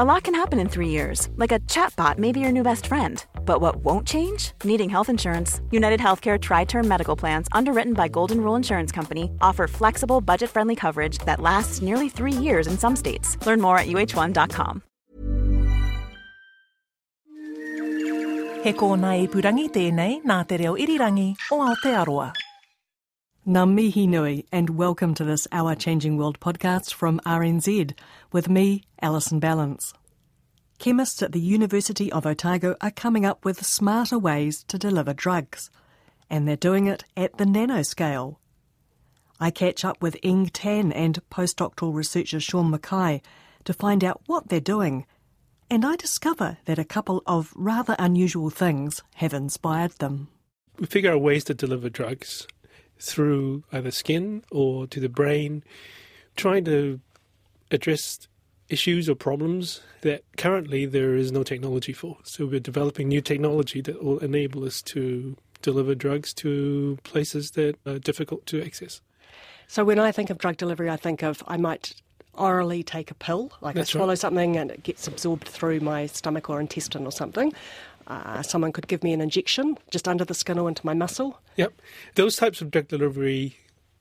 A lot can happen in three years, like a chatbot may be your new best friend. But what won't change? Needing health insurance. United Healthcare Tri Term Medical Plans, underwritten by Golden Rule Insurance Company, offer flexible, budget friendly coverage that lasts nearly three years in some states. Learn more at uh1.com. He kōna i purangi tēnei nā te reo irirangi o Aotearoa. Ngā mihi nui, and welcome to this Our Changing World podcast from RNZ with me, Alison Ballance. Chemists at the University of Otago are coming up with smarter ways to deliver drugs, and they're doing it at the nanoscale. I catch up with Eng Tan and postdoctoral researcher Sean Mackay to find out what they're doing, and I discover that a couple of rather unusual things have inspired them. We figure out ways to deliver drugs through either skin or to the brain, trying to address issues or problems that currently there is no technology for. So we're developing new technology that will enable us to deliver drugs to places that are difficult to access. So when I think of drug delivery, I think of I might orally take a pill, like That's I swallow right. something and it gets absorbed through my stomach or intestine or something. Uh, someone could give me an injection just under the skin or into my muscle. Yep. Those types of drug delivery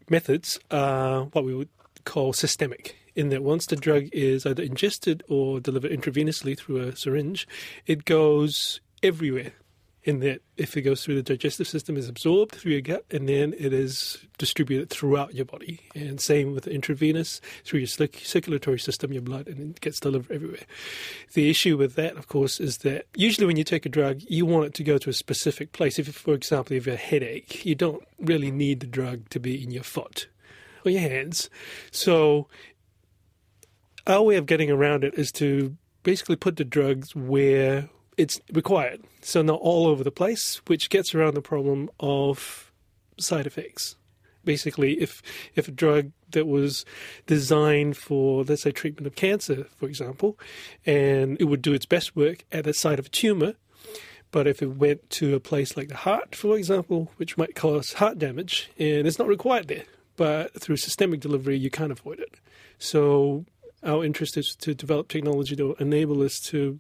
methods are what we would call systemic, in that once the drug is either ingested or delivered intravenously through a syringe, it goes everywhere. In that, if it goes through the digestive system, it's absorbed through your gut, and then it is distributed throughout your body. And same with intravenous, through your circulatory system, your blood, and it gets delivered everywhere. The issue with that, of course, is that usually when you take a drug, you want it to go to a specific place. If, for example, you have a headache, you don't really need the drug to be in your foot or your hands. So our way of getting around it is to basically put the drugs where it's required. So not all over the place, which gets around the problem of side effects. Basically, if if a drug that was designed for, let's say, treatment of cancer, for example, and it would do its best work at the site of a tumor, but if it went to a place like the heart, for example, which might cause heart damage, and it's not required there, but through systemic delivery, you can't avoid it. So our interest is to develop technology that will enable us to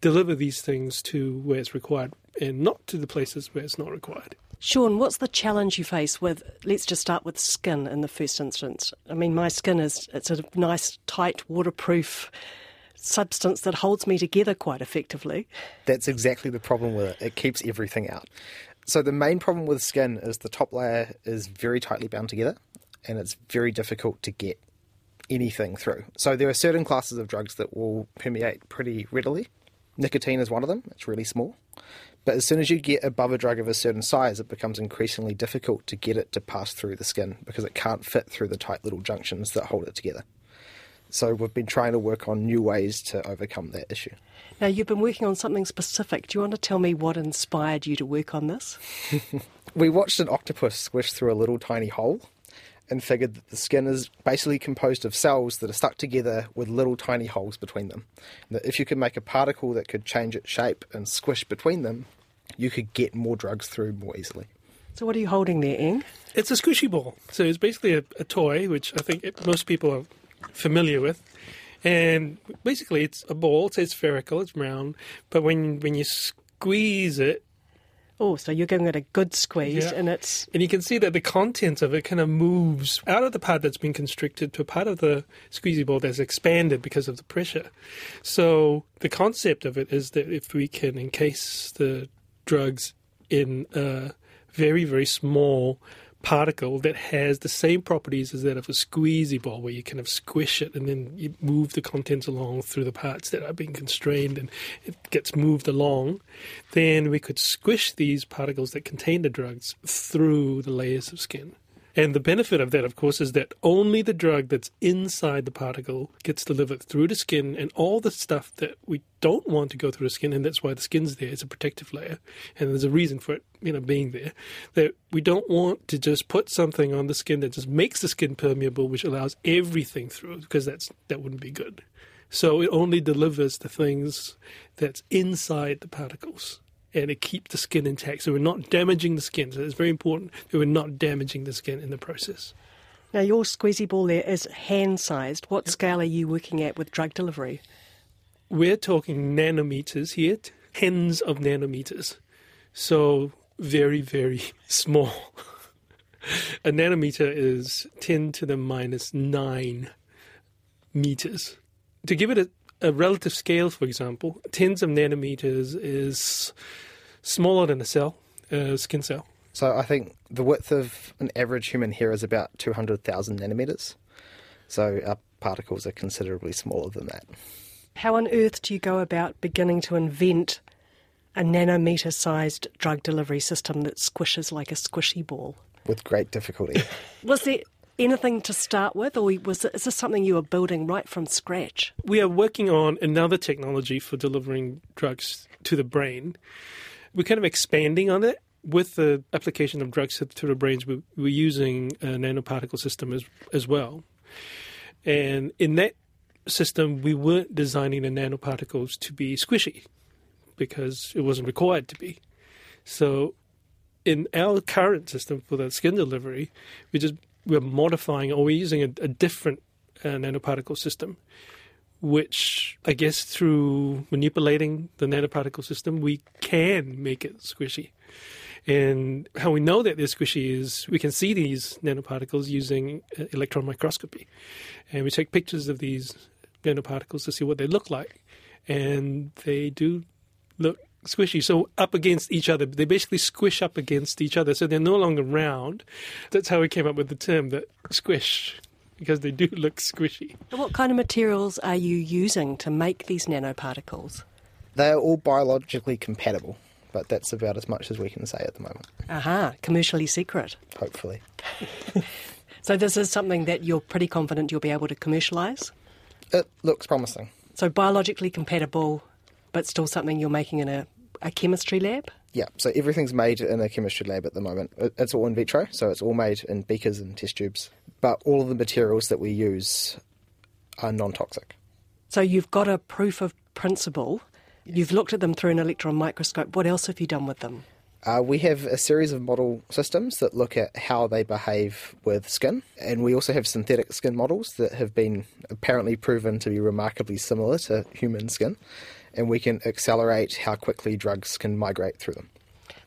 deliver these things to where it's required and not to the places where it's not required. Sean, what's the challenge you face with? Let's just start with skin in the first instance. I mean, my skin is it's a nice, tight, waterproof substance that holds me together quite effectively. That's exactly the problem with it. It keeps everything out. So the main problem with skin is the top layer is very tightly bound together and it's very difficult to get anything through. So there are certain classes of drugs that will permeate pretty readily. Nicotine is one of them. It's really small. But as soon as you get above a drug of a certain size, it becomes increasingly difficult to get it to pass through the skin because it can't fit through the tight little junctions that hold it together. So we've been trying to work on new ways to overcome that issue. Now, you've been working on something specific. Do you want to tell me what inspired you to work on this? We watched an octopus squish through a little tiny hole and figured that the skin is basically composed of cells that are stuck together with little tiny holes between them. And that if you could make a particle that could change its shape and squish between them, you could get more drugs through more easily. So, what are you holding there, Eng? It's a squishy ball. So it's basically a, a toy, which I think it, most people are familiar with. And basically, it's a ball. So it's spherical, it's round. But when when you squeeze it, Oh, so you're giving it a good squeeze, Yeah. and it's and you can see that the contents of it kind of moves out of the part that's been constricted to a part of the squeezy ball that's expanded because of the pressure. So the concept of it is that if we can encase the drugs in a very very small particle that has the same properties as that of a squeezy ball where you kind of squish it and then you move the contents along through the parts that are being constrained and it gets moved along, then we could squish these particles that contain the drugs through the layers of skin. And the benefit of that, of course, is that only the drug that's inside the particle gets delivered through the skin, and all the stuff that we don't want to go through the skin, and that's why the skin's there, it's a protective layer, and there's a reason for it, you know, being there. That we don't want to just put something on the skin that just makes the skin permeable, which allows everything through, because that's that wouldn't be good. So it only delivers the things that's inside the particles. And it keeps the skin intact. So we're not damaging the skin. So it's very important that we're not damaging the skin in the process. now your squeezy ball there is hand sized. What scale are you working at with drug delivery? we're talking nanometers here, tens of nanometers. So very, very small. a nanometer is 10 to the minus 9 meters. To give it a, a relative scale, for example, tens of nanometers is smaller than a cell, a skin cell. So I think the width of an average human hair is about 200,000 nanometers. So our particles are considerably smaller than that. How on earth do you go about beginning to invent a nanometer sized drug delivery system that squishes like a squishy ball? With great difficulty. Was there anything to start with, or was is this something you were building right from scratch? We are working on another technology for delivering drugs to the brain. We're kind of expanding on it with the application of drugs to the brains. We're, we're using a nanoparticle system as as well, and in that system, we weren't designing the nanoparticles to be squishy because it wasn't required to be. So, in our current system for the skin delivery, we just we're modifying or we're using a, a different uh, nanoparticle system, which I guess through manipulating the nanoparticle system, we can make it squishy. And how we know that they're squishy is we can see these nanoparticles using uh, electron microscopy. And we take pictures of these nanoparticles to see what they look like. And they do look squishy. So up against each other, they basically squish up against each other. So they're no longer round. That's how we came up with the term that squish, because they do look squishy. What kind of materials are you using to make these nanoparticles? They are all biologically compatible, but that's about as much as we can say at the moment, Aha, commercially secret. hopefully. So this is something that you're pretty confident you'll be able to commercialise? It looks promising. So biologically compatible, but still something you're making in a, a chemistry lab? Yeah, so everything's made in a chemistry lab at the moment. It's all in vitro, so it's all made in beakers and test tubes. But all of the materials that we use are non toxic. So you've got a proof of principle. You've looked at them through an electron microscope. What else have you done with them? Uh, we have a series of model systems that look at how they behave with skin, and we also have synthetic skin models that have been apparently proven to be remarkably similar to human skin, and we can accelerate how quickly drugs can migrate through them.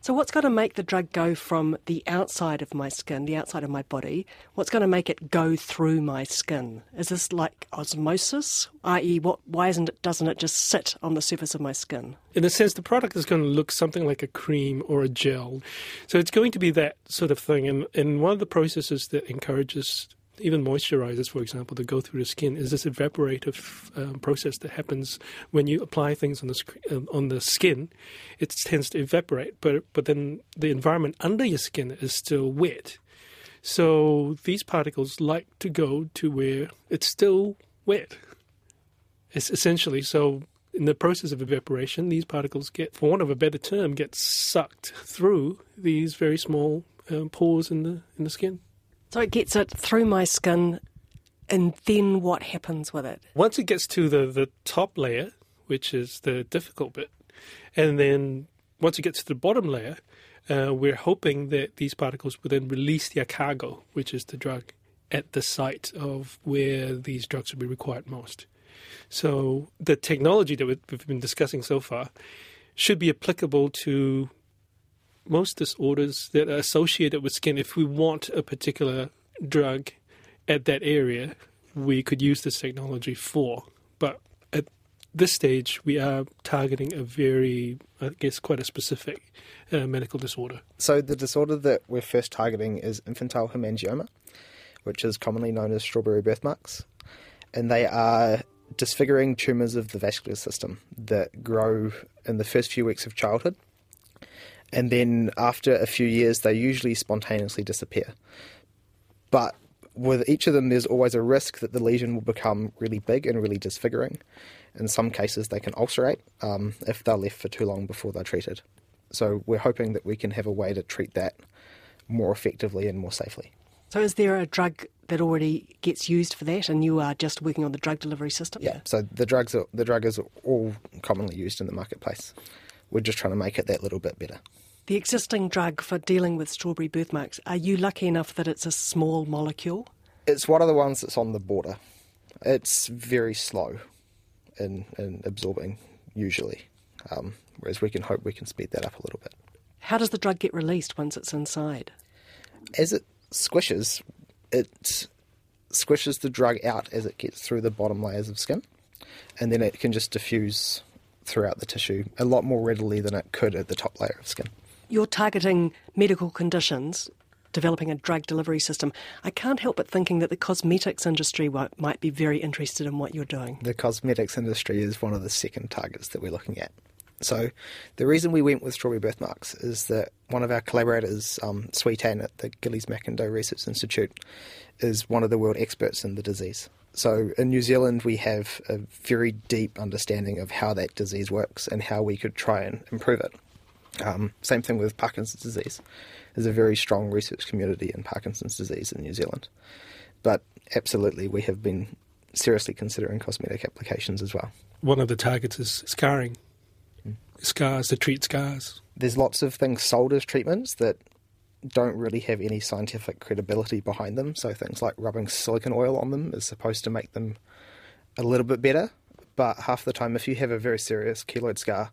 So what's going to make the drug go from the outside of my skin, the outside of my body? What's going to make it go through my skin? Is this like osmosis, i.e., what? Why isn't it? Doesn't it just sit on the surface of my skin? In a sense, the product is going to look something like a cream or a gel. So it's going to be that sort of thing. And, and one of the processes that encourages even moisturizers, for example, that go through the skin is this evaporative um, process that happens when you apply things on the sc- um, on the skin. It tends to evaporate, but but then the environment under your skin is still wet. So these particles like to go to where it's still wet. It's essentially so. In the process of evaporation, these particles get, for want of a better term, get sucked through these very small um, pores in the in the skin. So it gets it through my skin, and then what happens with it? Once it gets to the, the top layer, which is the difficult bit, and then once it gets to the bottom layer, uh, we're hoping that these particles will then release their cargo, which is the drug, at the site of where these drugs will be required most. So the technology that we've been discussing so far should be applicable to most disorders that are associated with skin. If we want a particular drug at that area, we could use this technology for. But at this stage, we are targeting a very, I guess, quite a specific uh, medical disorder. So the disorder that we're first targeting is infantile hemangioma, which is commonly known as strawberry birthmarks. And they are disfiguring tumours of the vascular system that grow in the first few weeks of childhood. And then after a few years, they usually spontaneously disappear. But with each of them, there's always a risk that the lesion will become really big and really disfiguring. In some cases, they can ulcerate um, if they're left for too long before they're treated. So we're hoping that we can have a way to treat that more effectively and more safely. So is there a drug that already gets used for that, and you are just working on the drug delivery system? Yeah. So the drugs, are, the drug is all commonly used in the marketplace. We're just trying to make it that little bit better. The existing drug for dealing with strawberry birthmarks, are you lucky enough that it's a small molecule? It's one of the ones that's on the border. It's very slow. in, in absorbing usually. Um, whereas we can hope we can speed that up a little bit. How does the drug get released once it's inside? As it squishes, it squishes the drug out as it gets through the bottom layers of skin, and then it can just diffuse throughout the tissue a lot more readily than it could at the top layer of skin. You're targeting medical conditions, developing a drug delivery system. I can't help but thinking that the cosmetics industry might be very interested in what you're doing. The cosmetics industry is one of the second targets that we're looking at. So, the reason we went with strawberry birthmarks is that one of our collaborators, um, Swee Tan at the Gillies McIndoe Research Institute, is one of the world experts in the disease. So, in New Zealand, we have a very deep understanding of how that disease works and how we could try and improve it. Um, same thing with Parkinson's disease. There's a very strong research community in Parkinson's disease in New Zealand. But absolutely, we have been seriously considering cosmetic applications as well. One of the targets is scarring. Scars to treat scars. There's lots of things sold as treatments that don't really have any scientific credibility behind them. So things like rubbing silicone oil on them is supposed to make them a little bit better. But half the time, if you have a very serious keloid scar,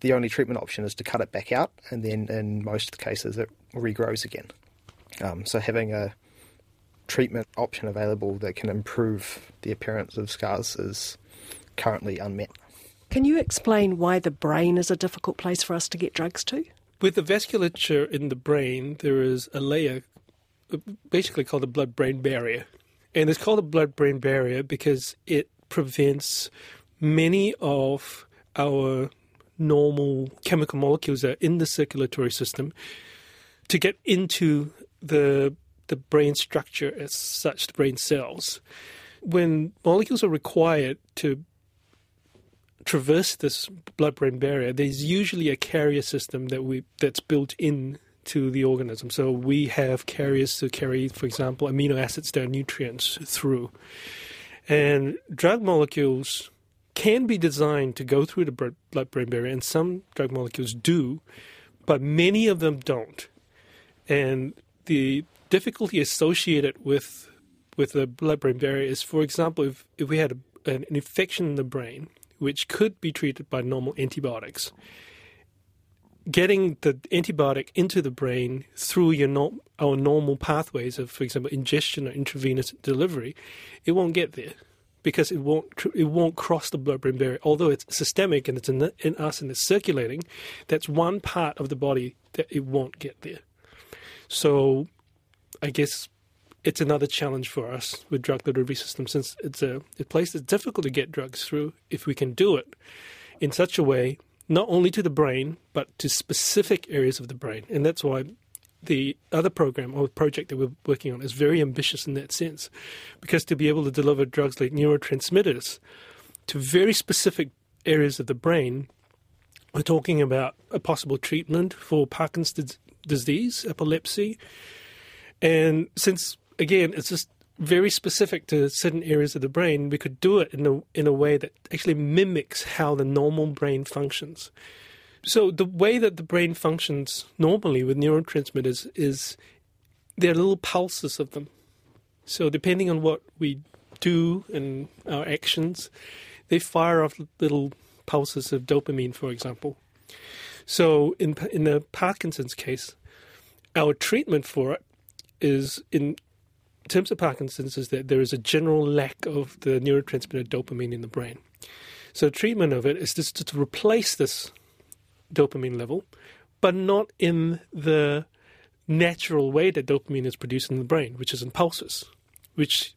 the only treatment option is to cut it back out, and then in most of the cases, it regrows again. Um, so having a treatment option available that can improve the appearance of scars is currently unmet. Can you explain why the brain is a difficult place for us to get drugs to? With the vasculature in the brain, there is a layer uh, basically called the blood brain barrier. And it's called a blood brain barrier because it prevents many of our normal chemical molecules that are in the circulatory system to get into the the brain structure as such, the brain cells. When molecules are required to traverse this blood-brain barrier, there's usually a carrier system that we that's built in to the organism. So we have carriers to carry, for example, amino acids that are nutrients through. And drug molecules can be designed to go through the blood-brain barrier, and some drug molecules do, but many of them don't. And the difficulty associated with with the blood-brain barrier is, for example, if, if we had a, an infection in the brain, which could be treated by normal antibiotics. Getting the antibiotic into the brain through your no- our normal pathways of, for example, ingestion or intravenous delivery, it won't get there because it won't it won't cross the blood-brain barrier. Although it's systemic and it's in, the, in us and it's circulating, that's one part of the body that it won't get there. So, I guess it's another challenge for us with drug delivery systems since it's a, a place that's difficult to get drugs through if we can do it in such a way not only to the brain but to specific areas of the brain. And that's why the other program or project that we're working on is very ambitious in that sense because to be able to deliver drugs like neurotransmitters to very specific areas of the brain we're talking about a possible treatment for Parkinson's disease, epilepsy, and since again, it's just very specific to certain areas of the brain. We could do it in a in a way that actually mimics how the normal brain functions. So the way that the brain functions normally with neurotransmitters is there are little pulses of them. So depending on what we do and our actions, they fire off little pulses of dopamine, for example. So in in the Parkinson's case, our treatment for it is in in terms of Parkinson's is that there is a general lack of the neurotransmitter dopamine in the brain. So treatment of it is just to replace this dopamine level, but not in the natural way that dopamine is produced in the brain, which is in pulses, which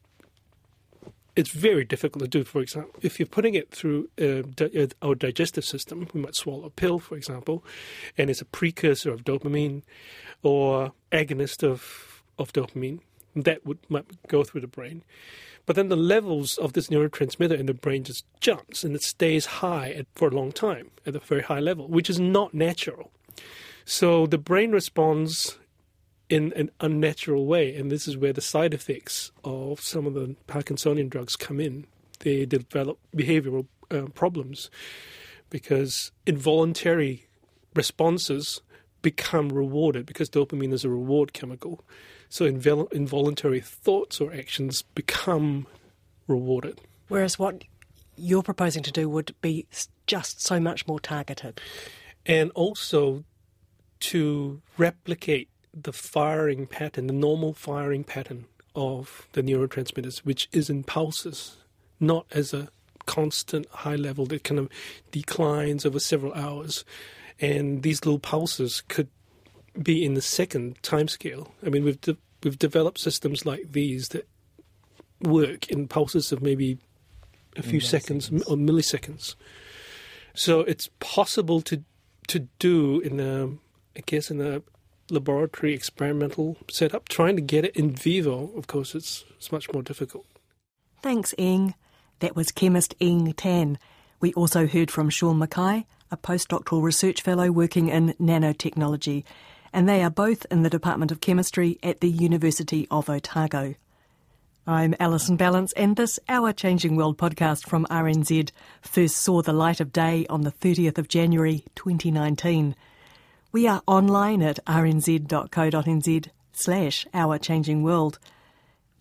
it's very difficult to do. For example, if you're putting it through uh, di- uh, our digestive system, we might swallow a pill, for example, and it's a precursor of dopamine or agonist of of dopamine that would might go through the brain. But then the levels of this neurotransmitter in the brain just jumps and it stays high at, for a long time at a very high level, which is not natural. So the brain responds in an unnatural way, and this is where the side effects of some of the Parkinsonian drugs come in. They develop behavioral uh, problems because involuntary responses become rewarded because dopamine is a reward chemical. So invol- involuntary thoughts or actions become rewarded. Whereas what you're proposing to do would be just so much more targeted. and also to replicate the firing pattern, the normal firing pattern of the neurotransmitters, which is in pulses, not as a constant high level that kind of declines over several hours. And these little pulses could be in the second timescale. I mean, we've de- we've developed systems like these that work in pulses of maybe a few seconds or milliseconds. So it's possible to to do in a, I guess, in a laboratory experimental setup. Trying to get it in vivo, of course, it's it's much more difficult. Thanks, Eng. That was chemist Eng Tan. We also heard from Sean Mackay, a postdoctoral research fellow working in nanotechnology, and they are both in the Department of Chemistry at the University of Otago. I'm Alison Ballance, and this Our Changing World podcast from RNZ first saw the light of day on the 30th of January 2019. We are online at rnz.co.nz slash Our Changing World.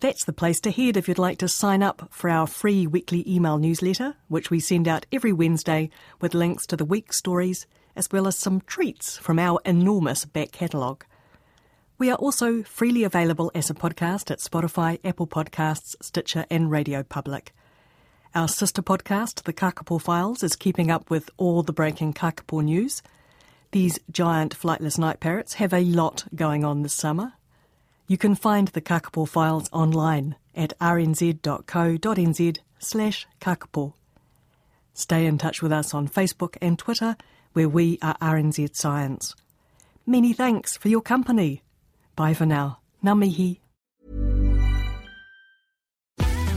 That's the place to head if you'd like to sign up for our free weekly email newsletter, which we send out every Wednesday with links to the week's stories, as well as some treats from our enormous back catalogue. We are also freely available as a podcast at Spotify, Apple Podcasts, Stitcher, and Radio Public. Our sister podcast, The Kakapo Files, is keeping up with all the breaking Kakapo news. These giant flightless night parrots have a lot going on this summer. You can find the Kakapo Files online at rnz.co.nz slash kakapo. Stay in touch with us on Facebook and Twitter, where we are RNZ Science. Many thanks for your company. Bye for now. Ngā mihi.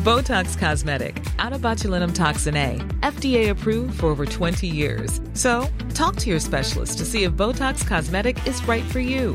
Botox Cosmetic, out of botulinum toxin A, FDA approved for over 20 years. So, talk to your specialist to see if Botox Cosmetic is right for you.